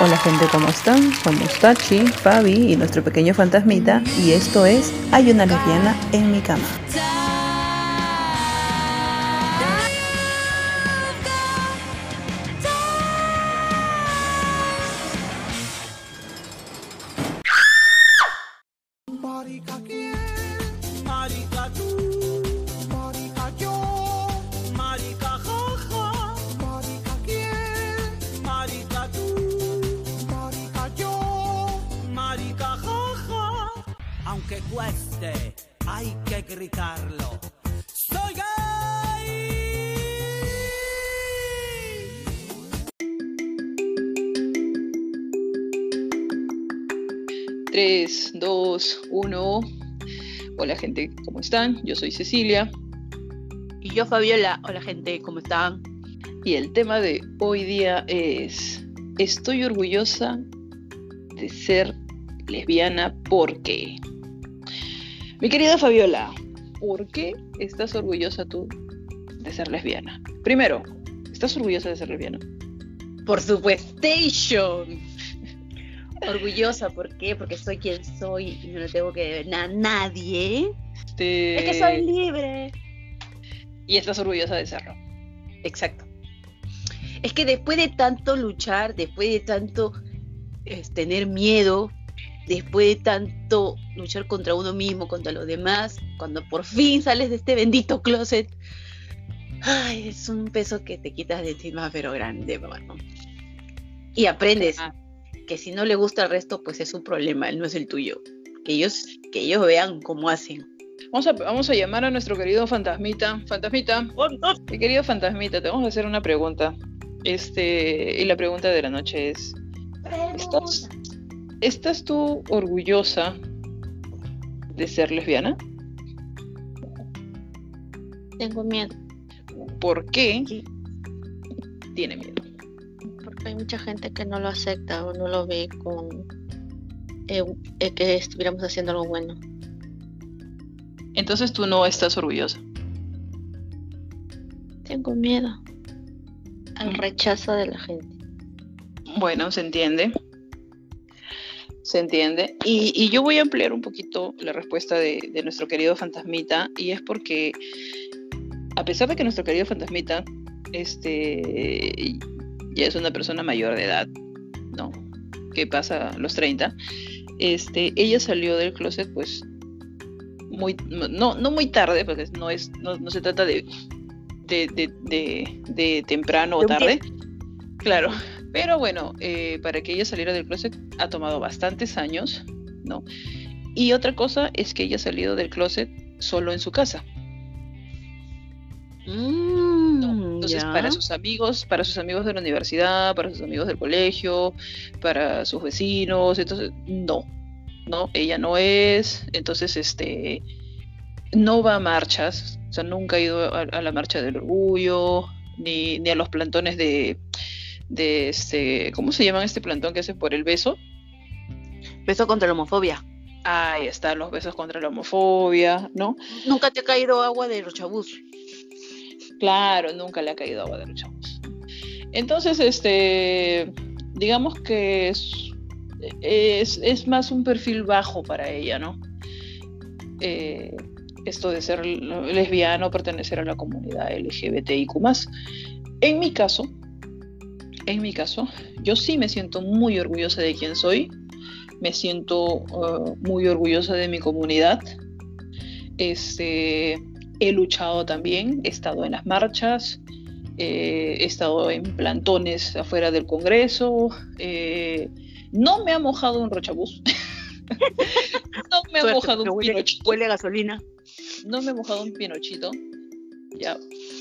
Hola gente, ¿cómo están? Somos Tachi, Fabi y nuestro pequeño fantasmita y esto es Hay una lesbiana en mi cama. Gente, ¿cómo están? Yo soy Cecilia Y yo, Fabiola. Hola, gente, ¿cómo están? y el tema de hoy día es Estoy orgullosa de ser lesbiana porque... Mi querida Fabiola, ¿por qué estás orgullosa tú de ser lesbiana? Primero, ¿estás orgullosa de ser lesbiana? Por supuestation. Orgullosa, ¿por qué? Porque soy quien soy y no le tengo que deber a nadie. Es que soy libre. Y estás orgullosa de serlo. Exacto. Es que después de tanto luchar, después de tanto eh, tener miedo, después de tanto luchar contra uno mismo, contra los demás, cuando por fin sales de este bendito closet, ay, es un peso que te quitas de encima, pero grande, mano. Y aprendes Ah. Que si no le gusta al resto, pues es su problema, él no es el tuyo. Que ellos, que ellos vean cómo hacen. Vamos a, vamos a llamar a nuestro querido fantasmita. Fantasmita, mi querido fantasmita, te vamos a hacer una pregunta. Este, y la pregunta de la noche es: ¿Estás, ¿Estás tú orgullosa de ser lesbiana? Tengo miedo, ¿Por qué Sí. tiene miedo? Hay mucha gente que no lo acepta o no lo ve con eh, eh, que estuviéramos haciendo algo bueno. Entonces tú no estás orgullosa. Tengo miedo al rechazo de la gente. Bueno, se entiende. Se entiende. Y, y yo voy a ampliar un poquito la respuesta de, de nuestro querido fantasmita, y es porque, a pesar de que nuestro querido fantasmita este, ya es una persona mayor de edad, ¿no? Que pasa los 30, este, ella salió del closet, pues, muy, no, no muy tarde, porque no, es, no, no se trata de, de, de, de- de temprano o tarde. Claro, pero bueno, eh, para que ella saliera del closet ha tomado bastantes años, ¿no? Y otra cosa es que ella ha salido del closet solo en su casa. ¿no? Entonces, ya. para sus amigos, para sus amigos de la universidad, para sus amigos del colegio, para sus vecinos, entonces, no, no, ella no es, entonces, este, no va a marchas, o sea, nunca ha ido a, a la marcha del orgullo, ni, ni a los plantones de, de este, ¿cómo se llama este plantón que hace por el beso? Beso contra la homofobia. Ahí están los besos contra la homofobia, ¿no? Nunca te ha caído agua de Rochabús. Claro, nunca le ha caído agua de los. Entonces, este, digamos que es, es, más un perfil bajo para ella, ¿no? Eh, esto de ser lesbiano, pertenecer a la comunidad LGBTIQ+. En mi caso, en mi caso, yo sí me siento muy orgullosa de quién soy, me siento uh, muy orgullosa de mi comunidad. Este, he luchado también, he estado en las marchas, eh, he estado en plantones afuera del Congreso, eh, no me ha mojado un rochabús, no me ha Suerte, mojado un huele, pinochito, huele a gasolina. no me ha mojado un pinochito, ya,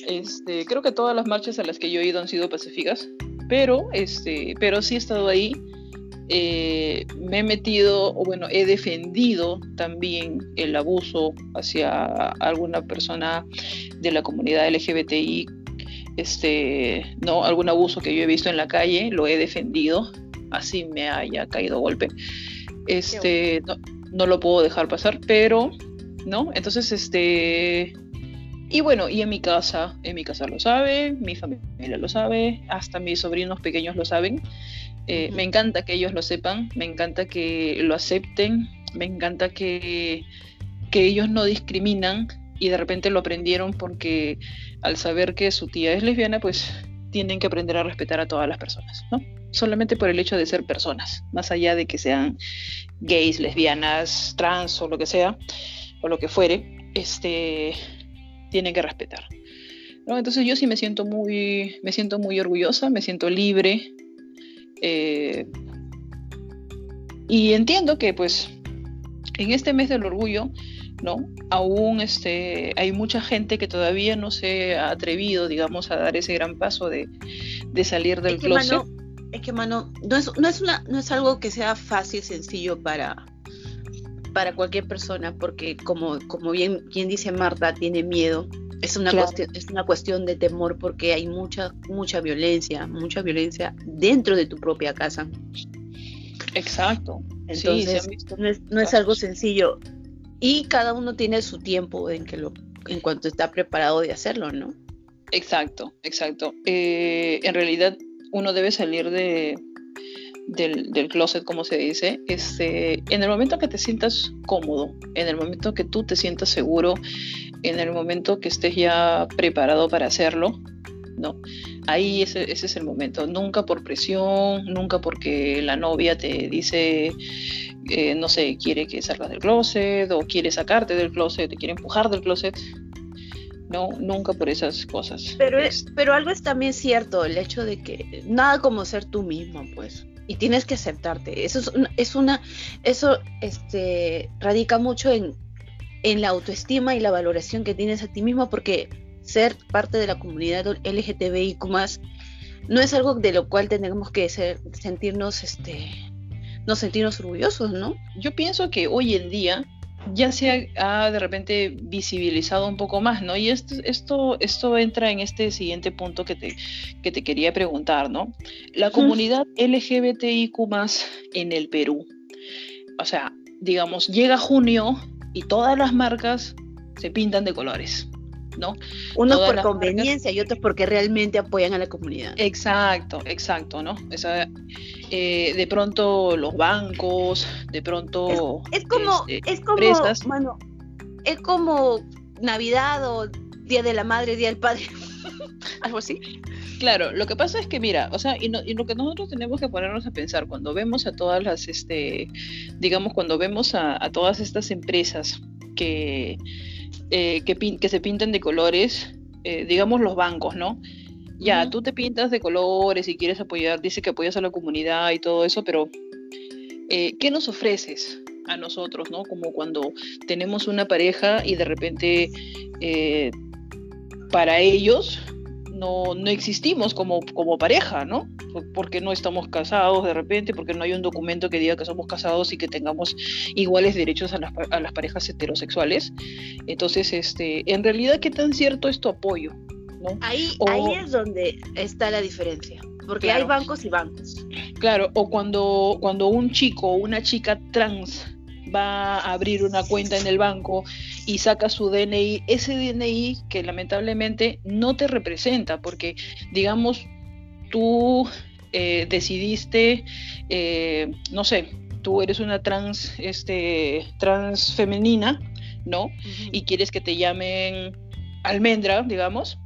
este, creo que todas las marchas a las que yo he ido han sido pacíficas, pero, este, pero sí he estado ahí, eh, me he metido, o bueno, he defendido también el abuso hacia alguna persona de la comunidad LGBTI, este, no, algún abuso que yo he visto en la calle, lo he defendido, así me haya caído golpe. Este, no, no lo puedo dejar pasar, pero, ¿no? Entonces, este, y bueno, y en mi casa, en mi casa lo sabe, mi familia lo sabe, hasta mis sobrinos pequeños lo saben. Eh, Me encanta que ellos lo sepan, me encanta que lo acepten, me encanta que, que ellos no discriminan y de repente lo aprendieron porque al saber que su tía es lesbiana, pues tienen que aprender a respetar a todas las personas, ¿no? Solamente por el hecho de ser personas, más allá de que sean gays, lesbianas, trans o lo que sea, o lo que fuere, este, tienen que respetar. ¿no? Entonces yo sí me siento muy, me siento muy orgullosa, me siento libre. Eh, y entiendo que pues en este mes del orgullo, ¿no? Aún este, hay mucha gente que todavía no se ha atrevido, digamos, a dar ese gran paso de, de salir del es que, closet. mano, es que, mano, no es, no, es una, no es algo que sea fácil, sencillo para, para cualquier persona, porque como, como bien, bien dice Marta, tiene miedo. Es una, Claro. cuestión, es una cuestión de temor porque hay mucha, mucha violencia, mucha violencia dentro de tu propia casa. Exacto. Entonces, visto no es, no es algo sencillo. Y cada uno tiene su tiempo en que lo, en cuanto está preparado de hacerlo, ¿no? Exacto, exacto. Eh, en realidad uno debe salir de, del, del closet, como se dice, este, en el momento que te sientas cómodo, en el momento que tú te sientas seguro, en el momento que estés ya preparado para hacerlo, ¿no? Ahí ese, ese es el momento. Nunca por presión, nunca porque la novia te dice, eh, no sé, quiere que salgas del closet o quiere sacarte del closet, te quiere empujar del closet. No, nunca por esas cosas. Pero, es, Este, pero algo es también cierto, el hecho de que nada como ser tú mismo, pues. Y tienes que aceptarte. Eso es una, es una eso este radica mucho en, en la autoestima y la valoración que tienes a ti mismo, porque ser parte de la comunidad LGTBIQ no es algo de lo cual tenemos que ser, sentirnos este no sentirnos orgullosos, ¿no? yo pienso que hoy en día ya se ha, ha de repente visibilizado un poco más, ¿no? Y esto, esto, esto entra en este siguiente punto que te, que te quería preguntar, ¿no? La comunidad LGBTIQ en el Perú. O sea, digamos, llega junio y todas las marcas se pintan de colores, ¿no? Unos Todas por conveniencia y otros porque realmente apoyan a la comunidad. Exacto, exacto, ¿no? O sea, eh, de pronto los bancos, de pronto... Es como, este, es como, empresas. mano, es como Navidad o Día de la Madre, Día del Padre, algo así. Claro, lo que pasa es que mira, o sea, y, no- y lo que nosotros tenemos que ponernos a pensar cuando vemos a todas las, este, digamos, cuando vemos a, a todas estas empresas que, eh, que, pin- que se pintan de colores, eh, digamos los bancos, ¿no? Ya, tú te pintas de colores y quieres apoyar, dice que apoyas a la comunidad y todo eso, pero eh, ¿qué nos ofreces a nosotros, ¿no? Como cuando tenemos una pareja y de repente para ellos no, no existimos como, como pareja, ¿no? Por- Porque no estamos casados de repente, porque no hay un documento que diga que somos casados y que tengamos iguales derechos a las, a las parejas heterosexuales. Entonces, este, en realidad, ¿qué tan cierto es tu apoyo? ¿no? Ahí, O- ahí es donde está la diferencia, porque Claro. hay bancos y bancos. Claro, o cuando, cuando un chico o una chica trans va a abrir una cuenta en el banco y saca su DNI, ese DNI que lamentablemente no te representa, porque digamos, tú eh, decidiste, eh, no sé, tú eres una trans, este, trans femenina, ¿no? Y quieres que te llamen almendra, digamos,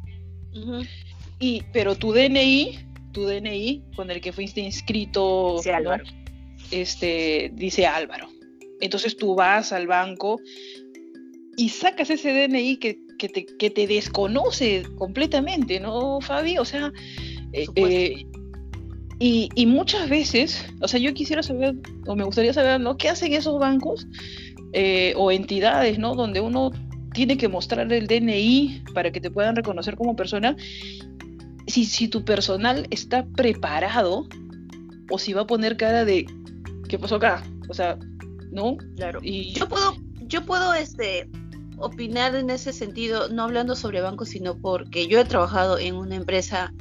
y, pero tu DNI, tu DNI con el que fuiste inscrito, este, dice Álvaro. Entonces tú vas al banco y sacas ese DNI que, que te, que te desconoce completamente, ¿no, Fabi? O sea, eh, eh, y, y muchas veces, o sea, yo quisiera saber, o me gustaría saber, ¿no? ¿Qué hacen esos bancos eh, o entidades, ¿no? Donde uno tiene que mostrar el DNI para que te puedan reconocer como persona. Si, si tu personal está preparado o si va a poner cara de ¿qué pasó acá? O sea, ¿no? Claro. Y Yo puedo, yo puedo este opinar en ese sentido, no hablando sobre bancos, sino porque yo he trabajado en una empresa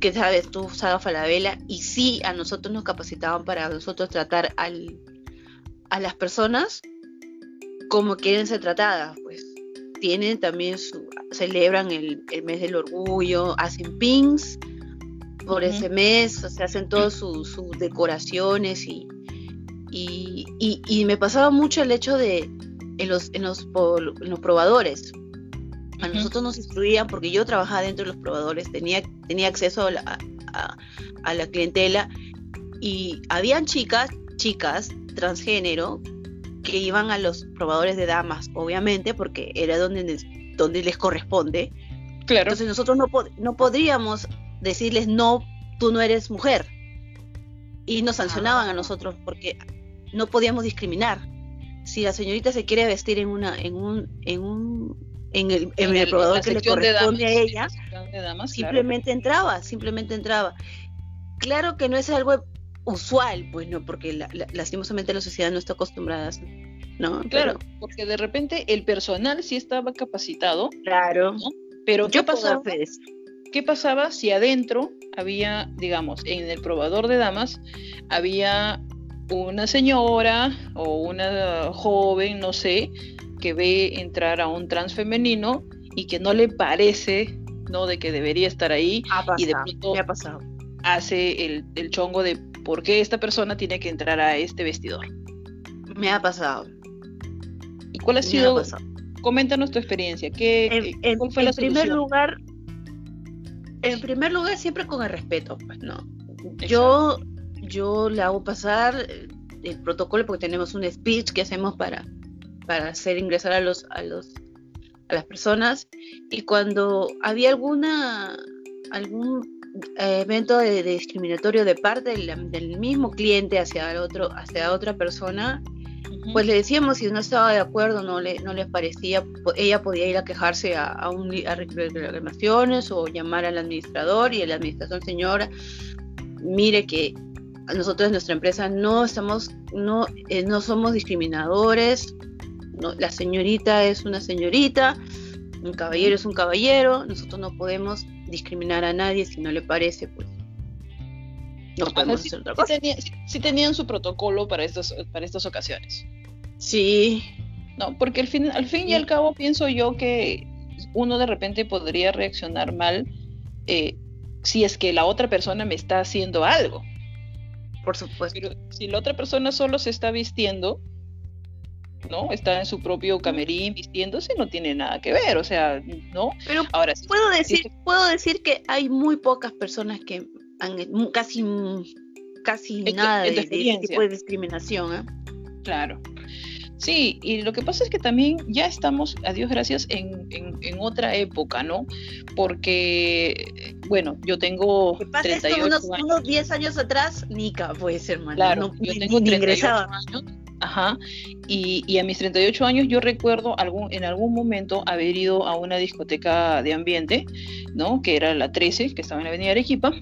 que sabes, tú usabas Falabella y sí a nosotros nos capacitaban para nosotros tratar al, a las personas como quieren ser tratadas, pues tienen también su, celebran el, el mes del orgullo, hacen pins por ese mes, se hacen todas sus, sus decoraciones y, y, y- y me pasaba mucho el hecho de en los, en los, en los probadores. A nosotros nos instruían, porque yo trabajaba dentro de los probadores, tenía, tenía acceso a la, a- a la clientela y habían chicas, chicas transgénero que iban a los probadores de damas, obviamente, porque era donde, les- donde les corresponde. Claro. Entonces nosotros no, no podríamos decirles, no, tú no eres mujer. Y nos sancionaban a nosotros porque no podíamos discriminar. Si la señorita se quiere vestir en una, en un, en un, en el, en el la probador que le corresponde damas, a ella, claro. simplemente entraba, simplemente entraba. Claro que no es algo usual, pues no, porque la- la- lastimosamente la sociedad no está acostumbrada, ¿no? Claro, Pero- porque de repente el personal sí estaba capacitado, claro. pero ¿qué pasaba? ¿Qué pasaba si adentro había, digamos, en el probador de damas, había una señora o una joven, no sé, que ve entrar a un trans femenino y que no le parece, ¿no? De que debería estar ahí, Ha pasado, y de pronto- me ha pasado. hace el, el chongo de por qué esta persona tiene que entrar a este vestidor. Me ha pasado. ¿Y cuál ha sido? Coméntanos tu experiencia. ¿Qué, En, en- ¿Cuál fue en la primer solución? lugar, en primer lugar siempre con el respeto, pues no. Yo, yo le hago pasar eh, el protocolo porque tenemos un speech que hacemos para, para hacer ingresar a los, a los, a las personas. Y cuando había alguna, algún eh, evento de, de discriminatorio de parte del, del mismo cliente hacia el otro, hacia otra persona, pues le decíamos si no estaba de acuerdo, no le, no le parecía, ella podía ir a quejarse a, a un a reclamaciones o llamar al administrador y el administrador, señora, mire que nosotros en nuestra empresa no estamos, no, eh, no somos discriminadores, no, la señorita es una señorita, un caballero es un caballero, nosotros no podemos discriminar a nadie si no le parece, pues no podemos sí- hacer otra sí cosa. tenía- sí- sí tenían su protocolo para, estos, para estas ocasiones. Sí, ¿no? Porque al fin, al fin y al cabo pienso yo que uno de repente podría reaccionar mal eh, si es que la otra persona me está haciendo algo. Por supuesto. Pero si la otra persona solo se está vistiendo, ¿no? Está en su propio camerín vistiéndose, no tiene nada que ver, o sea, ¿no? Pero Ahora sí. puedo decir, sí. puedo decir que hay muy pocas personas que han casi casi nada de, de ese experiencia. tipo de discriminación, ¿ah? Claro. Sí, y lo que pasa es que también ya estamos, a Dios gracias, en, en- en otra época, ¿no? Porque, bueno, yo tengo Lo que pasa es que 38 unos, unos 10 años atrás, Nica puede ser, hermano. Claro, no, yo ni- tengo ni 38 ingresaba. años. Ajá. Y, y a mis 38 años yo recuerdo algún, en algún momento haber ido a una discoteca de ambiente, ¿no? Que era la 13, que estaba en la Avenida Arequipa.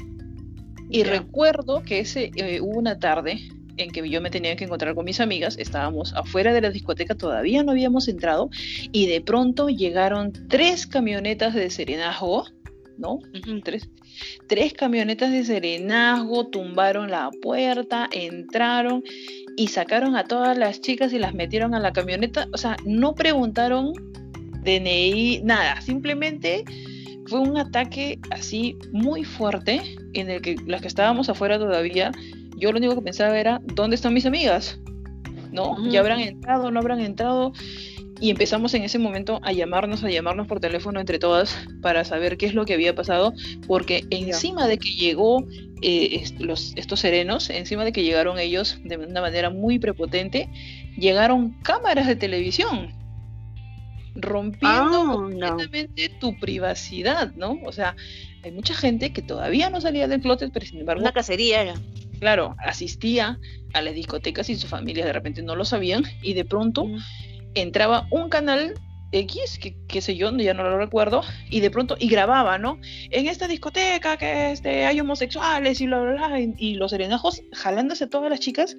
Y recuerdo que ese eh, hubo una tarde en que yo me tenía que encontrar con mis amigas, estábamos afuera de la discoteca, todavía no habíamos entrado, y de pronto llegaron tres camionetas de serenazgo, ¿no? Tres, tres camionetas de serenazgo tumbaron la puerta, entraron y sacaron a todas las chicas y las metieron a la camioneta. O sea, no preguntaron DNI, nada, simplemente fue un ataque así muy fuerte en el que las que estábamos afuera todavía, yo lo único que pensaba era, ¿dónde están mis amigas? ¿No? ¿Ya habrán entrado? ¿No habrán entrado? Y empezamos en ese momento a llamarnos, a llamarnos por teléfono entre todas para saber qué es lo que había pasado, porque encima de que llegó eh, est- los, estos serenos, encima de que llegaron ellos de una manera muy prepotente, llegaron cámaras de televisión rompiendo Ah, no. completamente tu privacidad, ¿no? O sea, hay mucha gente que todavía no salía del closet, pero sin embargo Una cacería era. Claro, asistía a las discotecas y sus familias de repente no lo sabían y de pronto Mm. entraba un canal X, que qué sé yo, ya no lo recuerdo, y de pronto, y grababa, ¿no? En esta discoteca que este, hay homosexuales y bla, bla, bla, y, y los serenajos jalándose a todas las chicas.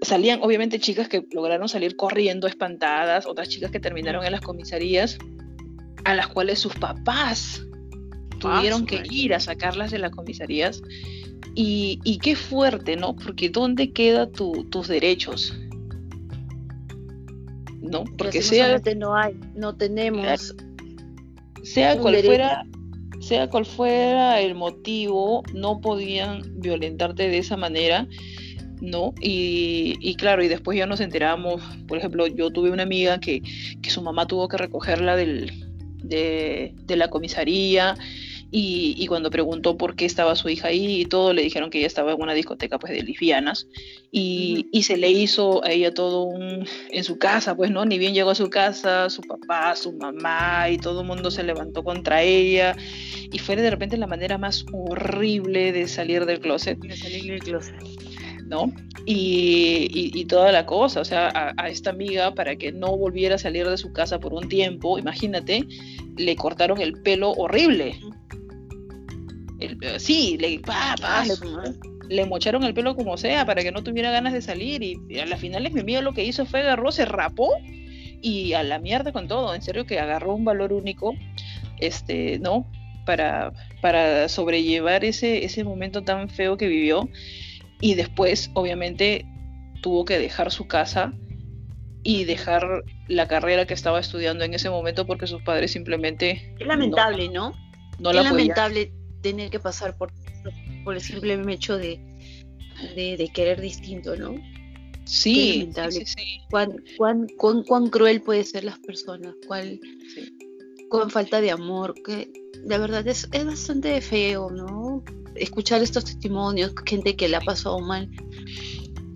Salían, obviamente, chicas que lograron salir corriendo, espantadas, otras chicas que terminaron en las comisarías, a las cuales sus papás tuvieron que ir a sacarlas de las comisarías. Y, y qué fuerte, ¿no? Porque ¿dónde quedan tus derechos? ¿No? Porque sea, no hay, no tenemos. sea cual derecho. fuera sea cual fuera el motivo, no podían violentarte de esa manera, ¿no? Y, y claro, y después ya nos enteramos, por ejemplo, yo tuve una amiga que, que su mamá tuvo que recogerla del, de, de la comisaría y, y, cuando preguntó por qué estaba su hija ahí y todo, le dijeron que ella estaba en una discoteca pues de lesbianas y, y, se le hizo a ella todo un en su casa, pues no, ni bien llegó a su casa, su papá, su mamá y todo el mundo se levantó contra ella y fue de repente la manera más horrible de salir del closet. De salir del closet. ¿no? Y, y, y, toda la cosa, o sea, a, a, esta amiga para que no volviera a salir de su casa por un tiempo, imagínate, le cortaron el pelo horrible. El, sí, le, pa, pa, le, le, mocharon el pelo como sea para que no tuviera ganas de salir y, y a la final mi amiga lo que hizo fue agarró, se rapó y a la mierda con todo, en serio que agarró un valor único, este, ¿no? Para, para sobrellevar ese, ese momento tan feo que vivió y después obviamente tuvo que dejar su casa y dejar la carrera que estaba estudiando en ese momento porque sus padres simplemente es lamentable no, no, no es la lamentable podían. Tener que pasar por, por el simple hecho de, de, de querer distinto no sí, sí, sí. ¿Cuán, cuán, cuán, cuán, cruel puede ser las personas cuán, sí. cuán falta de amor que la verdad es, es bastante feo no escuchar estos testimonios, gente que le ha pasado mal,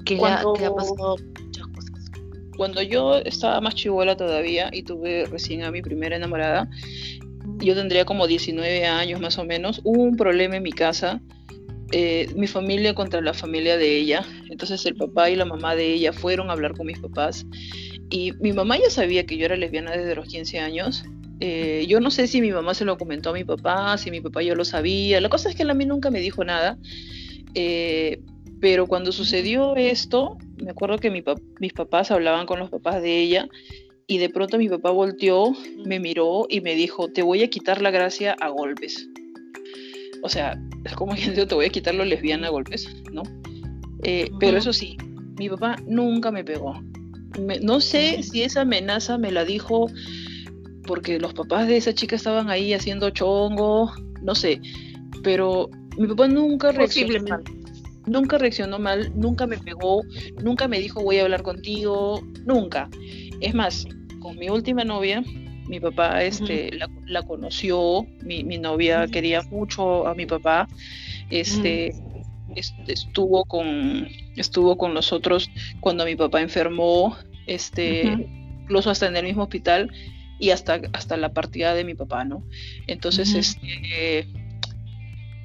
que, cuando, le, ha, que le ha pasado muchas cosas. Cuando yo estaba más chivola todavía y tuve recién a mi primera enamorada, yo tendría como 19 años más o menos, hubo un problema en mi casa, eh, mi familia contra la familia de ella, entonces el papá y la mamá de ella fueron a hablar con mis papás y mi mamá ya sabía que yo era lesbiana desde los 15 años, eh, yo no sé si mi mamá se lo comentó a mi papá, si mi papá yo lo sabía. La cosa es que él a mí nunca me dijo nada. Eh, pero cuando sucedió esto, me acuerdo que mis papás hablaban con los papás de ella y de pronto mi papá volteó, me miró y me dijo, te voy a quitar la gracia a golpes. O sea, es como que te voy a quitar lo lesbiana a golpes, ¿no? Eh, uh -huh. Pero eso sí, mi papá nunca me pegó. Me, no sé si esa amenaza me la dijo porque los papás de esa chica estaban ahí haciendo chongo, no sé, pero mi papá nunca reaccionó mal. Nunca reaccionó mal, nunca me pegó, nunca me dijo voy a hablar contigo, nunca. Es más, con mi última novia, mi papá este, uh -huh. la, la, conoció, mi, mi novia uh -huh. quería mucho a mi papá, este, uh -huh. estuvo, con, estuvo con nosotros cuando mi papá enfermó, este, incluso hasta en el mismo hospital, y hasta, hasta la partida de mi papá, ¿no? Entonces, este...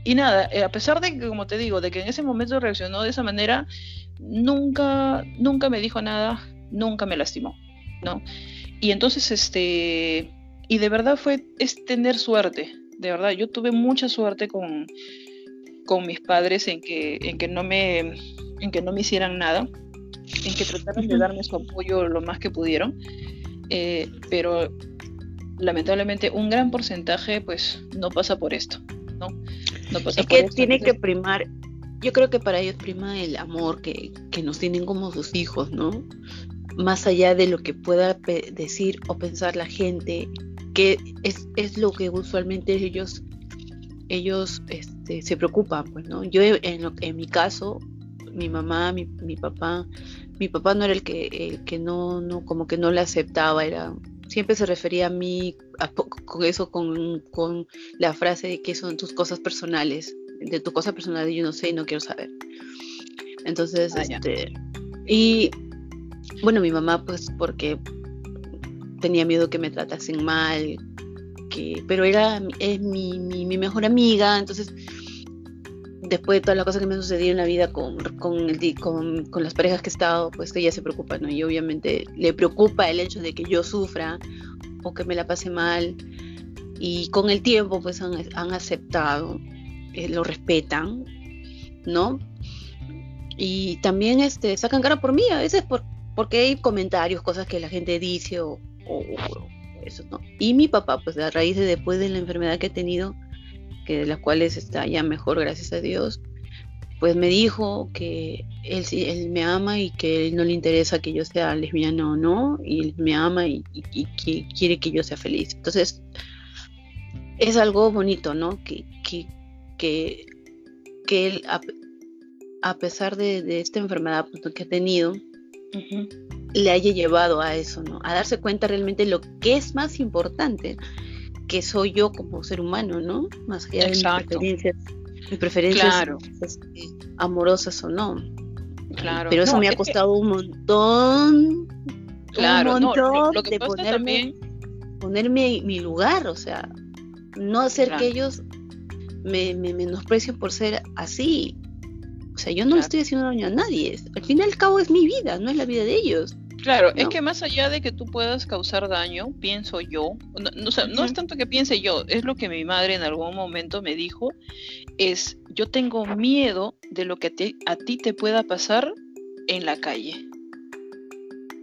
Y nada, eh, a pesar de que, como te digo, de que en ese momento reaccionó de esa manera, nunca, nunca me dijo nada, nunca me lastimó, ¿no? Y entonces, este... Y de verdad fue, es tener suerte, de verdad, yo tuve mucha suerte con, con mis padres en que, en que no me, en que no me hicieran nada, en que trataron de darme su apoyo lo más que pudieron eh, pero lamentablemente un gran porcentaje pues no pasa por esto, ¿no? no pasa es por que esto, tiene entonces... que primar, yo creo que para ellos prima el amor que, que nos tienen como sus hijos, ¿no? Más allá de lo que pueda decir o pensar la gente, que es, es lo que usualmente ellos ellos este, se preocupan, pues, ¿no? Yo en, lo, en mi caso, mi mamá, mi, mi papá, mi papá no era el que, el que no, no, como que no le aceptaba, era, siempre se refería a mí a, con eso, con, con, la frase de que son tus cosas personales, de tus cosas personales yo no sé y no quiero saber. Entonces, ah, este, y bueno, mi mamá pues porque tenía miedo que me tratasen mal, que, pero era es mi, mi, mejor amiga, entonces después de todas las cosas que me han sucedido en la vida con, con, con, las parejas que he estado, pues ella se preocupa, ¿no? Y obviamente le preocupa el hecho de que yo sufra o que me la pase mal. Y con el tiempo, pues han, han aceptado, eh, lo respetan, ¿no? Y también este, sacan cara por mí, a veces por, porque hay comentarios, cosas que la gente dice o, o, o eso, ¿no? Y mi papá, pues a raíz de después de la enfermedad que he tenido, que de las cuales está ya mejor, gracias a Dios, pues me dijo que él, él me ama y que él no le interesa que yo sea lesbiana o no, y él me ama y, y, y que quiere que yo sea feliz. Entonces, es algo bonito, ¿no? Que, que, que, que él, a, a pesar de, de esta enfermedad pues, que ha tenido, Le haya llevado a eso, ¿no? A darse cuenta realmente lo que es más importante, que soy yo como ser humano, ¿no? Más allá de mis preferencias, mis preferencias Claro. este, amorosas o no. Claro. Pero eso No, me ha es que- costado un montón, Claro, un no, lo, montón lo que de ponerme, también, ponerme en mi lugar, o sea, no hacer Claro. que ellos me, me menosprecien por ser así. O sea, yo no le estoy haciendo daño a nadie. Al fin y al cabo es mi vida, no es la vida de ellos. claro, es que más allá de que tú puedas causar daño, pienso yo, no, no, o sea, no es tanto que piense yo, es lo que mi madre en algún momento me dijo, es yo tengo miedo de lo que a ti, a ti te pueda pasar en la calle.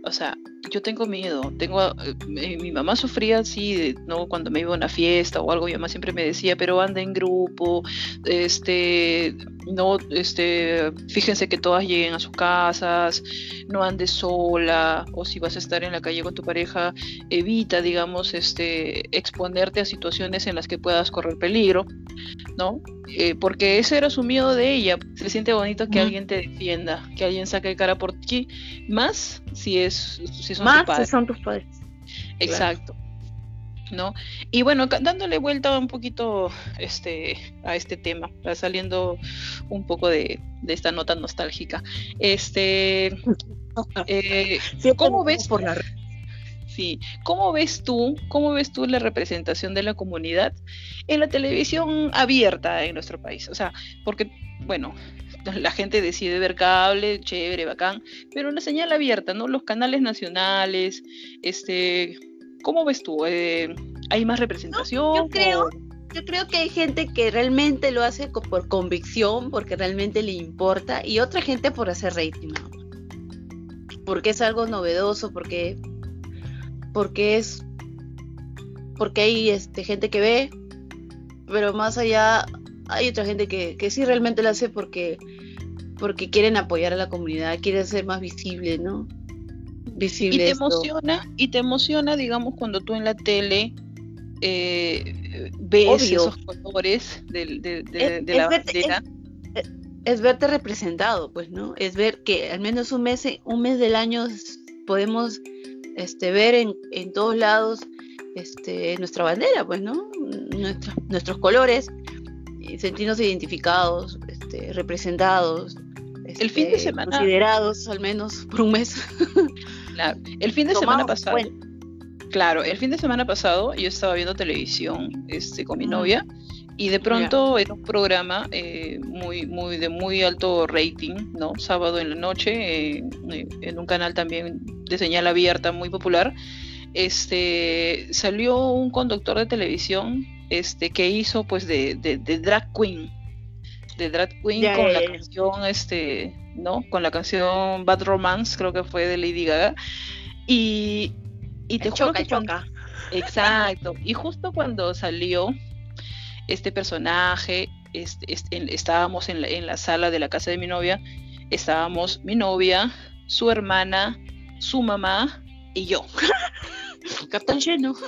O sea, yo tengo miedo, tengo, eh, mi mamá sufría así, ¿no? Cuando me iba a una fiesta o algo, mi mamá siempre me decía, pero anda en grupo, este, no, este, fíjense que todas lleguen a sus casas, no andes sola, o si vas a estar en la calle con tu pareja, evita, digamos, este, exponerte a situaciones en las que puedas correr peligro, ¿no? Eh, porque ese era su miedo de ella. Se siente bonito que alguien te defienda, que alguien saque cara por ti, más si es si son tus Más si padres. son tus padres. Exacto. ¿No? Y bueno, dándole vuelta un poquito este, a este tema, saliendo un poco de, de esta nota nostálgica. Este, eh, ¿Cómo ves? por la Sí, ¿cómo ves tú, cómo ves tú la representación de la comunidad en la televisión abierta en nuestro país? O sea, porque, bueno, la gente decide ver cable, chévere, bacán, pero una señal abierta, ¿no? Los canales nacionales, este, ¿cómo ves tú? Eh, ¿Hay más representación? yo creo- o- Yo creo que hay gente que realmente lo hace por convicción, porque realmente le importa, y otra gente por hacer rating, porque es algo novedoso, porque porque es porque hay este gente que ve, pero más allá hay otra gente que, que sí realmente lo hace porque porque quieren apoyar a la comunidad, quieren ser más visible, ¿no? Y Visible te esto. emociona, y te emociona, digamos, cuando tú en la tele eh, ves Obvio. esos colores de, de- Es- de es la verte- bandera. es verte representado, pues, ¿no? Es ver que al menos un mes, un mes del año podemos este, ver en, en todos lados este, nuestra bandera, pues, ¿no? Nuestra- nuestros colores, y sentirnos identificados, este, representados. El fin de este, semana- Considerados al menos por un mes. Claro. El fin de semana pasado, cuenta. claro, el fin de semana pasado yo estaba viendo televisión este, con mi novia y de pronto era un programa eh, muy, muy de muy alto rating, ¿no? Sábado en la noche, eh, eh, en un canal también de señal abierta muy popular. Este salió un conductor de televisión este que hizo pues de, de, de drag queen de drag queen con la canción este no con la canción Bad Romance creo que fue de Lady Gaga y y te juro choca, que cuando- choca. Exacto. Y justo cuando salió este personaje, este, este, estábamos en la, en la sala de la casa de mi novia, estábamos mi novia, su hermana, su mamá y yo. Cartón lleno.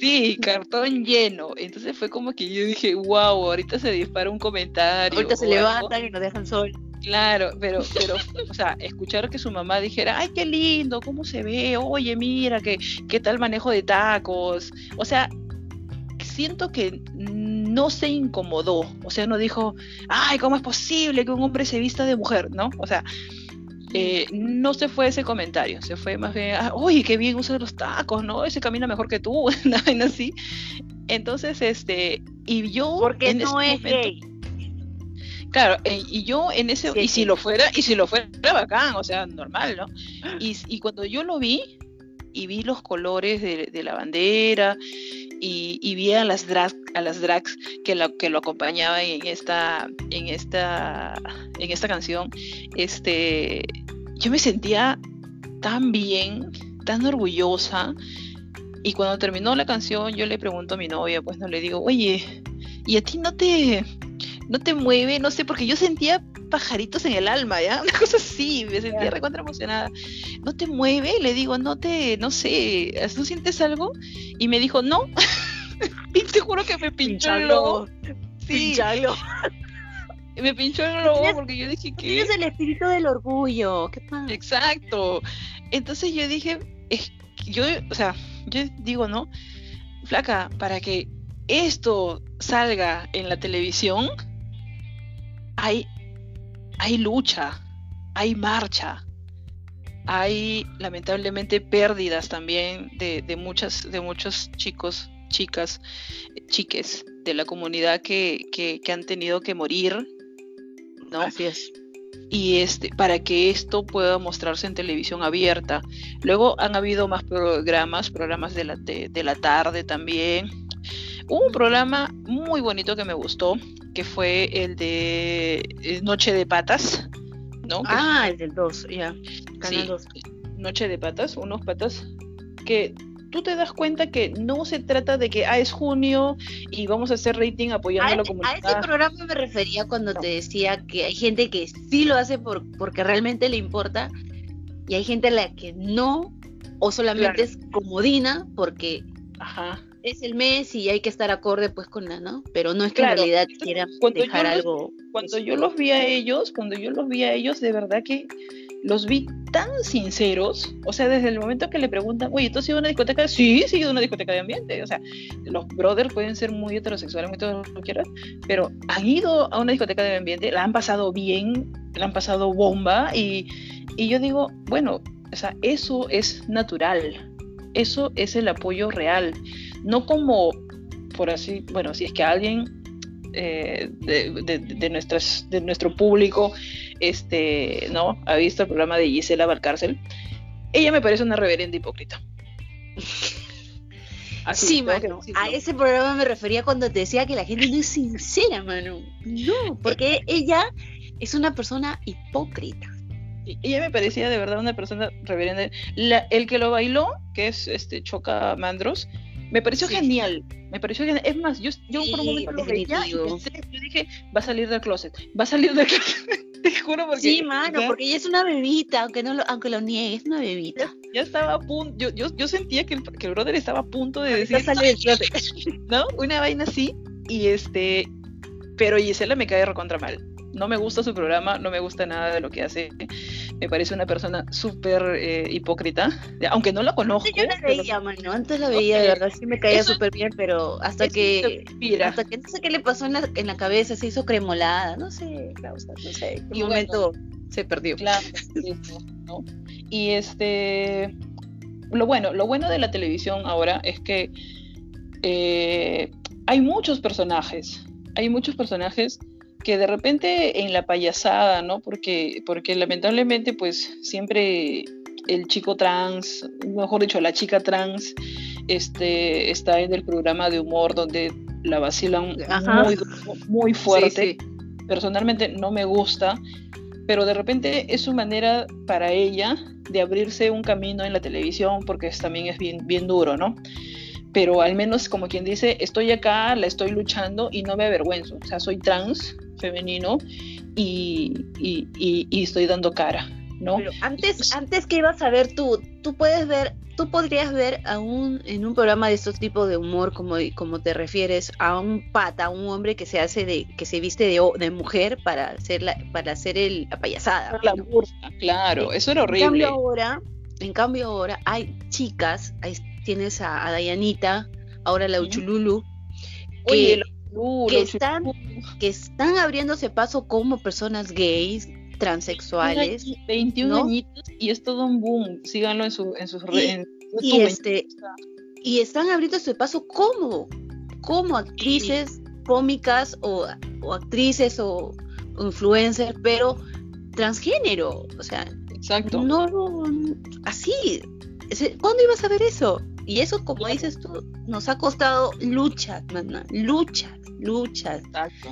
Sí, cartón lleno. Entonces fue como que yo dije, wow, ahorita se dispara un comentario. Ahorita se o algo". levantan y nos dejan sol. Claro, pero, pero, o sea, escuchar que su mamá dijera, ay, qué lindo, cómo se ve, oye, mira, qué, qué tal manejo de tacos. O sea, siento que no se incomodó, o sea, no dijo, ay, ¿cómo es posible que un hombre se vista de mujer? ¿No? O sea, eh, no se fue ese comentario, se fue más bien, "Ah, oye, qué bien usa los tacos, ¿no? Ese camina mejor que tú, una vaina así. Entonces, este, y yo... Porque en no ese es momento- gay. Claro, eh, y yo en ese, Sí, y si sí. lo fuera, y si lo fuera, bacán, o sea, normal, ¿no? Y, y cuando yo lo vi, y vi los colores de, de la bandera, y, vi a las drag, a las drags que lo, que lo acompañaban en esta, en esta, en esta canción, este, yo me sentía tan bien, tan orgullosa. Y cuando terminó la canción, yo le pregunto a mi novia, pues no le digo, oye, ¿y a ti no te, no te mueve? No sé, porque yo sentía pajaritos en el alma, ¿ya? Una cosa así, me sentía recontra emocionada. ¿No te mueve? Le digo, no te, no sé, ¿no sientes algo? Y me dijo, no. Y te juro que me pinchó el logo. Sí, Pinchalo. me pinchó el logo porque yo dije que... Tienes el espíritu del orgullo. ¿Qué pasa? Exacto. Entonces yo dije, es, yo, o sea, yo digo, ¿no? Flaca, para que esto salga en la televisión, hay, hay lucha, hay marcha, hay lamentablemente pérdidas también de, de muchas, de muchos chicos, chicas, chiques de la comunidad que, que, que han tenido que morir, ¿no? Así es. y este para que esto pueda mostrarse en televisión abierta. Luego han habido más programas, programas de la, de, de la tarde también. Hubo un programa muy bonito que me gustó, que fue el de eh, Noche de Patas, ¿no? Que Ah, el del 2, ya. Canal Sí. 2. Noche de Patas, unos patas que tú te das cuenta que no se trata de que ah, es junio y vamos a hacer rating apoyando A, a la ese- a comunidad. ese programa me refería cuando No. te decía que hay gente que sí lo hace por, porque realmente le importa y hay gente a la que no o solamente Claro. es comodina porque Ajá. Es el mes y hay que estar acorde pues con la, ¿no? Pero no es que Claro. en realidad quieran Cuando dejar los- algo. cuando yo los vi a ellos, cuando yo los vi a ellos, de verdad que los vi tan sinceros, o sea, desde el momento que le preguntan, oye, ¿tú has ido a una discoteca? Sí, he ido a una discoteca de ambiente, o sea, los brothers pueden ser muy heterosexuales, muy todo lo que quieras, pero han ido a una discoteca de ambiente, la han pasado bien, la han pasado bomba, y, y yo digo, bueno, o sea, eso es natural, eso es el apoyo real, no como, por así, bueno, si es que alguien eh, de, de- de nuestras, de nuestro público este, ¿no? ha visto el programa de Gisela Valcárcel, ella me parece una reverenda hipócrita. Así, Sí, mano. A ese programa me refería cuando te decía que la gente no es sincera, mano. No, porque ella es una persona hipócrita. Y Ella me parecía de verdad una persona reverenda. La- el que lo bailó, que es este Choca Mandros, me pareció Sí. genial. Me pareció genial. Es más, yo, yo por un momento lo veía y pensé, yo dije, va a salir del closet, va a salir del closet. Te juro porque Sí, mano, porque ella es una bebita, aunque no lo, aunque lo niegue, es una bebita. ya estaba a punto, yo, yo, yo sentía que el, que el brother estaba a punto de decir, sale del closet. ¿no? Una vaina así. Y este, pero Gisela me cae recontra mal. No me gusta su programa, no me gusta nada de lo que hace. Me parece una persona súper eh, hipócrita, aunque no la conozco. Antes yo la pero veía, mano, antes la veía, de verdad, sí me caía súper bien, pero hasta que, hasta que no sé qué le pasó en la, en la cabeza, se hizo cremolada, no sé, causa, no sé, en Y un momento se perdió. Claro, ¿no? Y este, lo bueno, lo bueno de la televisión ahora es que eh, hay muchos personajes, hay muchos personajes que de repente en la payasada, ¿no? Porque, porque lamentablemente, pues siempre el chico trans, mejor dicho, la chica trans, este, está en el programa de humor donde la vacilan muy, muy fuerte Sí, sí. personalmente no me gusta, pero de repente es su manera para ella de abrirse un camino en la televisión, porque es- también es bien, bien duro, ¿no? Pero al menos como quien dice, estoy acá, la estoy luchando y no me avergüenzo. O sea, soy trans, femenino, y, y- y- y estoy dando cara, ¿no? Pero antes, antes que ibas a ver tú, tú puedes ver, tú podrías ver a un, en un programa de estos tipos de humor, como, como te refieres, a un pata, a un hombre que se hace de, que se viste de, de mujer para hacer la, para hacer el, la payasada. La ¿no? burla, claro, eso era En cambio horrible. ahora, en cambio ahora hay chicas, ahí tienes a, a Dayanita, ahora la. Uchululu, que, Oye, que están, que están abriéndose paso como personas gays, transexuales. 21 ¿no? añitos y es todo un boom. Síganlo en, su, en sus redes. y este y están abriéndose paso como como actrices cómicas o, o actrices o, influencers pero transgénero o sea Exacto. no así ¿cuándo ibas a ver eso? Y eso como dices tú nos ha costado luchas luchas luchas Exacto.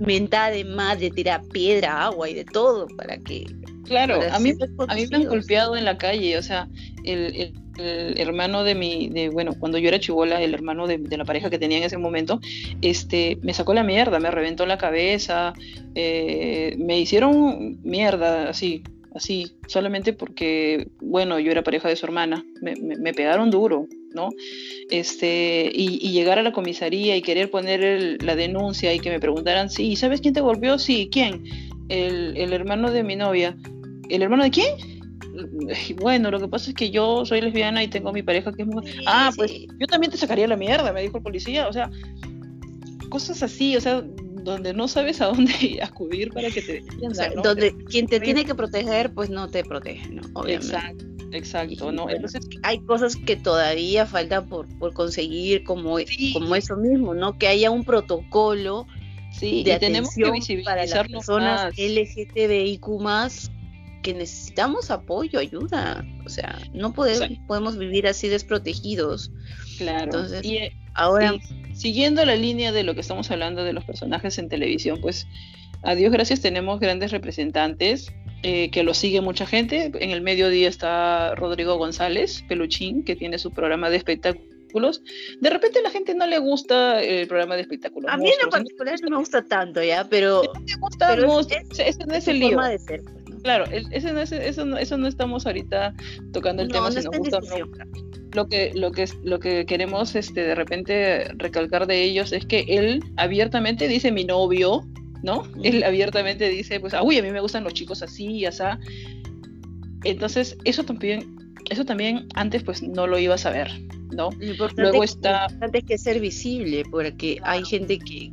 mentada de madre tirar piedra agua y de todo para que Claro, para a mí, ser a mí me han golpeado en la calle, o sea, el, el- el hermano de mi, de, bueno, cuando yo era chivola, el hermano de, de la pareja que tenía en ese momento, este, me sacó la mierda, me reventó la cabeza, eh, me hicieron mierda, así, así, solamente porque, bueno, yo era pareja de su hermana, me, me- me pegaron duro, ¿no? Este, y, y llegar a la comisaría y querer poner el- la denuncia y que me preguntaran, sí, ¿sabes quién te golpeó? Sí, ¿quién? El, el hermano de mi novia. ¿El hermano de quién? Bueno, lo que pasa es que yo soy lesbiana y tengo a mi pareja que es mujer. Ah, pues yo también te sacaría la mierda, me dijo el policía. O sea, cosas así, o sea, donde no sabes a dónde acudir para que te O defiendan, sea, ¿no? donde quien te tiene que proteger, pues no te protege, ¿no? Obviamente. Exacto, exacto, ¿no? Entonces, hay cosas que todavía faltan por, por conseguir, como, Sí. como eso mismo, ¿no? Que haya un protocolo sí, de y tenemos que para las personas más. LGTBIQ que necesitamos apoyo, ayuda. O sea, no podemos, podemos vivir así desprotegidos. Claro. Entonces, y, eh, Ahora, y siguiendo la línea de lo que estamos hablando de los personajes en televisión, pues a Dios gracias tenemos grandes representantes eh, que lo sigue mucha gente. En el mediodía está Rodrigo González, Peluchín, que tiene su programa de espectáculos. De repente a la gente no le gusta el programa de espectáculos. a mí en lo particular no me gusta tanto, ¿ya? Pero ¿no? me gusta pero es- es- es su el lío. forma de ser. Claro, ese no es, eso, no, eso no estamos ahorita tocando el No, tema no si está nos en gusta o no discusión. lo que lo que lo que queremos este de repente recalcar de ellos es que él abiertamente dice mi novio no él abiertamente dice pues ah, uy a mí me gustan los chicos así y así entonces eso también eso también antes pues no lo ibas a ver no Luego es- está- lo importante es que ser visible, porque hay gente que,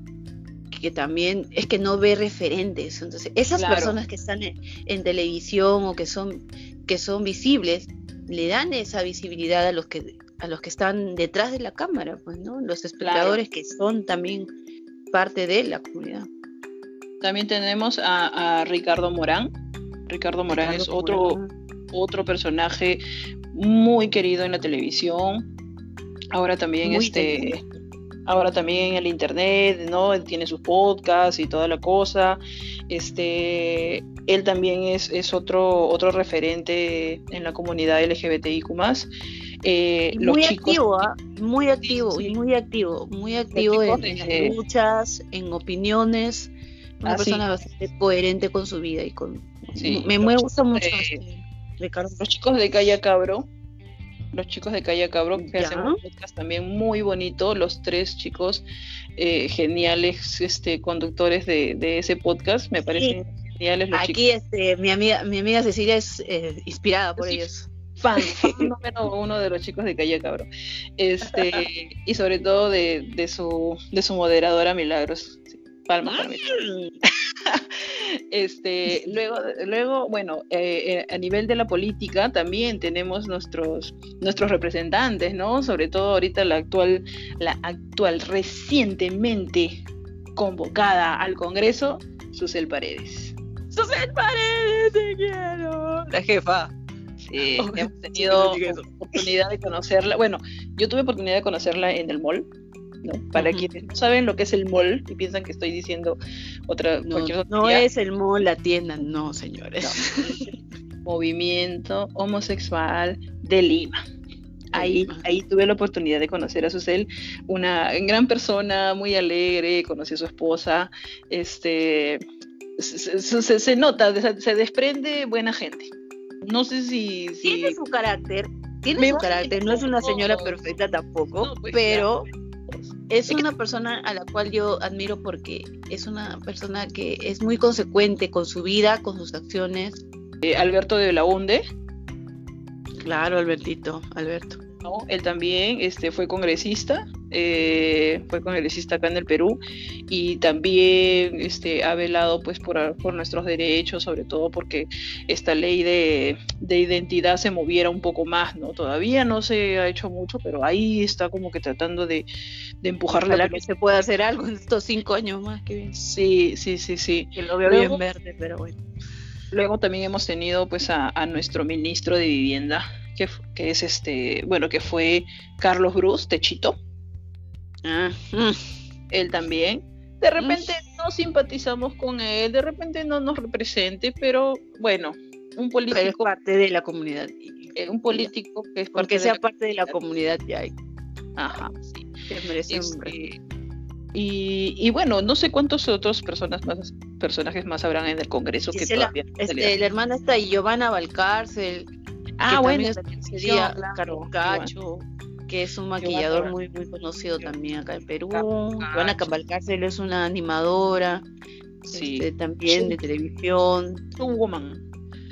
que también es que no ve referentes. Entonces, esas Claro. personas que están en, en televisión o que son, que son visibles, le dan esa visibilidad a los que a los que están detrás de la cámara, pues, ¿no? Los espectadores que son también parte de la comunidad. también tenemos a, a Ricardo Morán Ricardo Morán es otro Morán. otro personaje muy querido en la televisión. Ahora también Muy este. Ahora también en el internet, ¿no? Él tiene sus podcasts y toda la cosa. Este él también es, es otro otro referente en la comunidad LGBTIQ+. Eh, los muy chicos activo, ¿ah? muy activo, sí. muy activo, muy activo en, en las luchas, en opiniones, una Ah, sí. persona bastante coherente con su vida y con me, me gusta mucho de- este, Ricardo. los chicos de Calla Cabro, los chicos de Calla Cabro, que hacen un podcast también muy bonito, los tres chicos eh, geniales este, conductores de, de ese podcast, me parecen geniales los chicos. Aquí este, mi amiga, mi amiga Cecilia es eh, inspirada por Sí. ellos. Fan, fan número uno de los chicos de Calla Cabro. Este, y sobre todo de, de su, de su moderadora Milagros. Para mí. Este, luego, luego, bueno, eh, eh, a nivel de la política también tenemos nuestros, nuestros representantes, ¿no? Sobre todo ahorita la actual, la actual recientemente convocada al Congreso, Susel Paredes. Susel Paredes, te quiero. La jefa. Sí, Oh, hemos tenido sí, oportunidad de conocerla. Bueno, yo tuve oportunidad de conocerla en el mall. ¿No? Para quienes no saben lo que es el mall y piensan que estoy diciendo otra No, cualquier no tontería, es el mall, la tienda, no, señores. movimiento homosexual de Lima. Ahí, ahí tuve la oportunidad de conocer a Susel, una gran persona, muy alegre, conocí a su esposa, este, se, se- se- se nota, se, desprende buena gente. No sé si... si Tiene su carácter, tiene Me su carácter, no es una señora No. perfecta tampoco, No, pues, pero Es una persona a la cual yo admiro porque es una persona que es muy consecuente con su vida, con sus acciones. eh, Alberto de Belaunde, Claro, Albertito, Alberto. ¿No? Él también este, fue congresista, eh, fue congresista acá en el Perú y también este, ha velado pues por, por nuestros derechos, sobre todo porque esta ley de, de identidad se moviera un poco más, ¿no? Todavía no se ha hecho mucho, pero ahí está como que tratando de, de empujar la Ojalá que se pueda hacer algo en estos cinco años más, que bien. Sí, sí, sí, sí. Que lo veo Luego- bien verde, pero bueno. Luego también hemos tenido pues a, a nuestro ministro de vivienda, que, es este, bueno, que fue Carlos Bruz, Techito. Ah, mm. él también. De repente no simpatizamos con él, de repente no nos represente, pero bueno, un pero es político, parte de la comunidad. eh, un político que es parte Porque sea parte de la comunidad ya hay Ajá, sí. merece un. Este, y, y bueno, no sé cuántos otros personas más, personajes más habrán en el Congreso que todavía no Este, la hermana está y Giovanna Valcárcel, Ah, bueno, también la ese televisión, día, claro, Carlos Iván. Cacho, que es un maquillador muy muy conocido también acá en Perú. Joana Cavalcárcel es una animadora, Sí. este, también de televisión Un woman.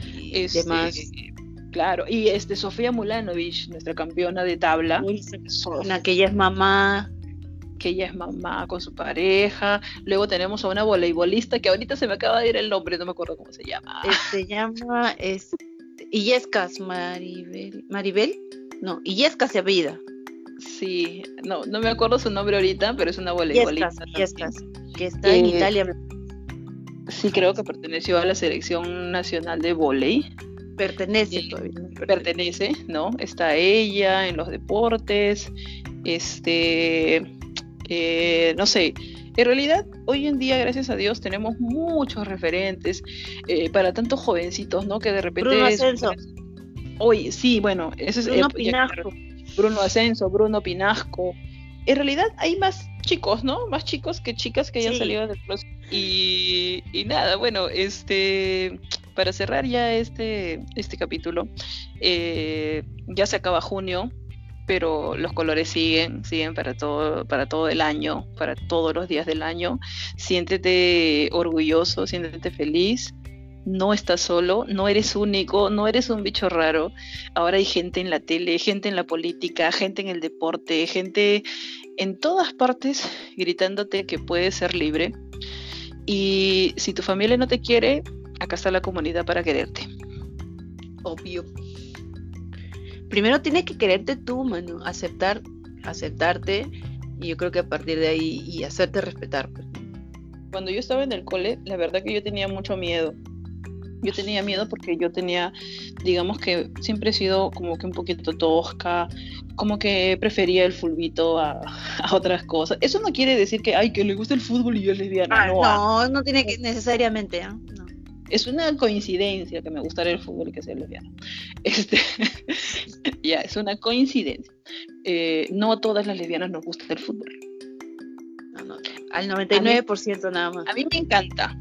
y Este, demás. Claro, y este Sofía Mulanovich, nuestra campeona de tabla, Una que ella es mamá. que ella es mamá con su pareja. Luego tenemos a una voleibolista que ahorita se me acaba de ir el nombre, no me acuerdo cómo se llama. eh, Se llama es, Illescas Maribel. ¿Maribel? No, Illescas se apellida. Sí, no, no me acuerdo su nombre ahorita, pero es una voleibolista. Illescas, que está en Eh, Italia. Sí, creo que perteneció a la selección nacional de volei. Pertenece todavía. pertenece, ¿no? Está ella en los deportes, este, eh, no sé, en realidad hoy en día, gracias a Dios, tenemos muchos referentes eh, para tantos jovencitos, ¿no? Que de repente... Bruno Ascenso. Oye, sí, bueno, ese es... Bruno eh, Pinasco. Bruno Ascenso, Bruno Pinasco. En realidad hay más chicos, ¿no? Más chicos que chicas que hayan Sí. salido del proceso. Y, y nada, bueno, este para cerrar ya este, este capítulo, eh, ya se acaba junio, pero los colores siguen, siguen para todo, para todo el año, para todos los días del año. Siéntete orgulloso, siéntete feliz. No estás solo, no eres único, no eres un bicho raro. Ahora hay gente en la tele, gente en la política, gente en el deporte, gente en todas partes gritándote que puedes ser libre. Y si tu familia no te quiere, acá está la comunidad para quererte. Obvio. Primero tienes que quererte tú, mano. Aceptar, aceptarte. Y yo creo que a partir de ahí y hacerte respetar. pues. Cuando yo estaba en el cole, la verdad que yo tenía mucho miedo. Yo tenía miedo porque yo tenía, digamos que siempre he sido como que un poquito tosca, como que prefería el fulbito a, a otras cosas. Eso no quiere decir que, ay, que le gusta el fútbol y yo es lesbiana. Ah, no, ah. no, no tiene que necesariamente. ¿ah? No. Es una coincidencia que me gustara el fútbol y que sea lesbiana. Este, ya, es una coincidencia. Eh, no a todas las lesbianas nos gusta el fútbol. No, no. Al 99% nada más. A mí me encanta.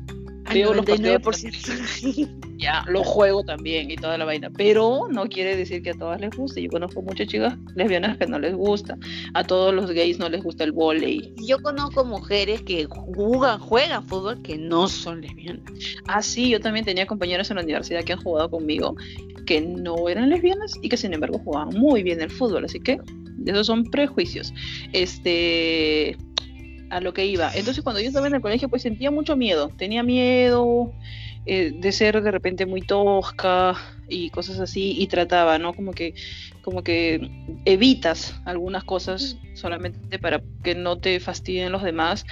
Al veo los 99%. Ya, lo juego también y toda la vaina. Pero no quiere decir que a todas les guste. Yo conozco muchas chicas lesbianas que no les gusta. A todos los gays no les gusta el volei. Yo conozco mujeres que juegan, juegan fútbol que no son lesbianas. Ah, sí, yo también tenía compañeros en la universidad que han jugado conmigo que no eran lesbianas y que sin embargo jugaban muy bien el fútbol, así que esos son prejuicios. Este a lo que iba. Entonces cuando yo estaba en el colegio pues sentía mucho miedo, tenía miedo eh, de ser de repente muy tosca y cosas así y trataba, ¿no? Como que como que evitas algunas cosas solamente para que no te fastidien los demás,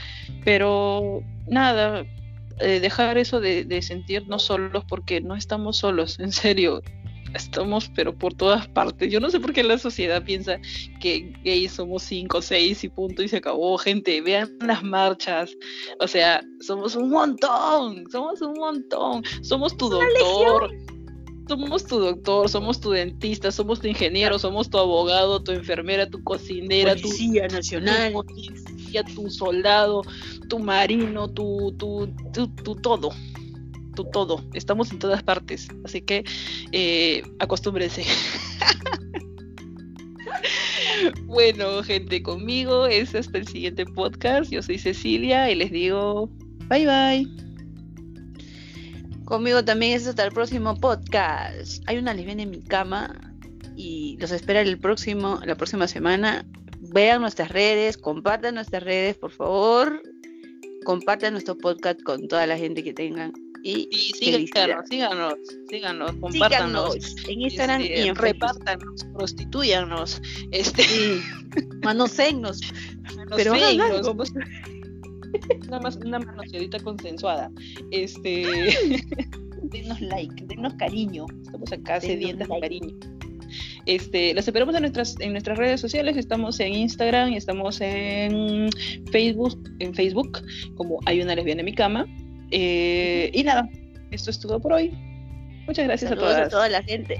pero nada, eh, dejar eso de, de sentirnos solos porque no estamos solos, en serio. Estamos, pero por todas partes. Yo no sé por qué la sociedad piensa que gays somos cinco seis y punto y se acabó. Gente, vean las marchas. O sea, somos un montón. Somos un montón. Somos tu doctor. Somos tu doctor, somos tu dentista, somos tu ingeniero, somos tu abogado, tu enfermera, tu cocinera, tu Policía Nacional. tu policía, tu soldado, tu marino, tu, tu, tu, tu todo, tu todo. Estamos en todas partes, así que eh, acostúmbrense. bueno, gente, conmigo es hasta el siguiente podcast. Yo soy Cecilia y les digo bye bye. Conmigo también es hasta el próximo podcast. Hay una lesbiana en mi cama y los espera el próximo, la próxima semana. Vean nuestras redes, compartan nuestras redes, por favor. Compartan nuestro podcast con toda la gente que tengan. Y, síganos, síganos, síganos, compártanos. Síganos en Instagram este, y en repártanos, prostituyanos, este, Sí. Manoséennos. Manos Pero Nada más una manoseadita consensuada. Este, denos like, denos cariño. Estamos acá Denos sedientas de cariño. Este, los esperamos en nuestras, en nuestras redes sociales. Estamos en Instagram y estamos en Facebook, en Facebook, como hay una lesbiana en mi cama. Eh, y nada, esto es todo por hoy. Muchas gracias Saludos a a todas. toda la gente.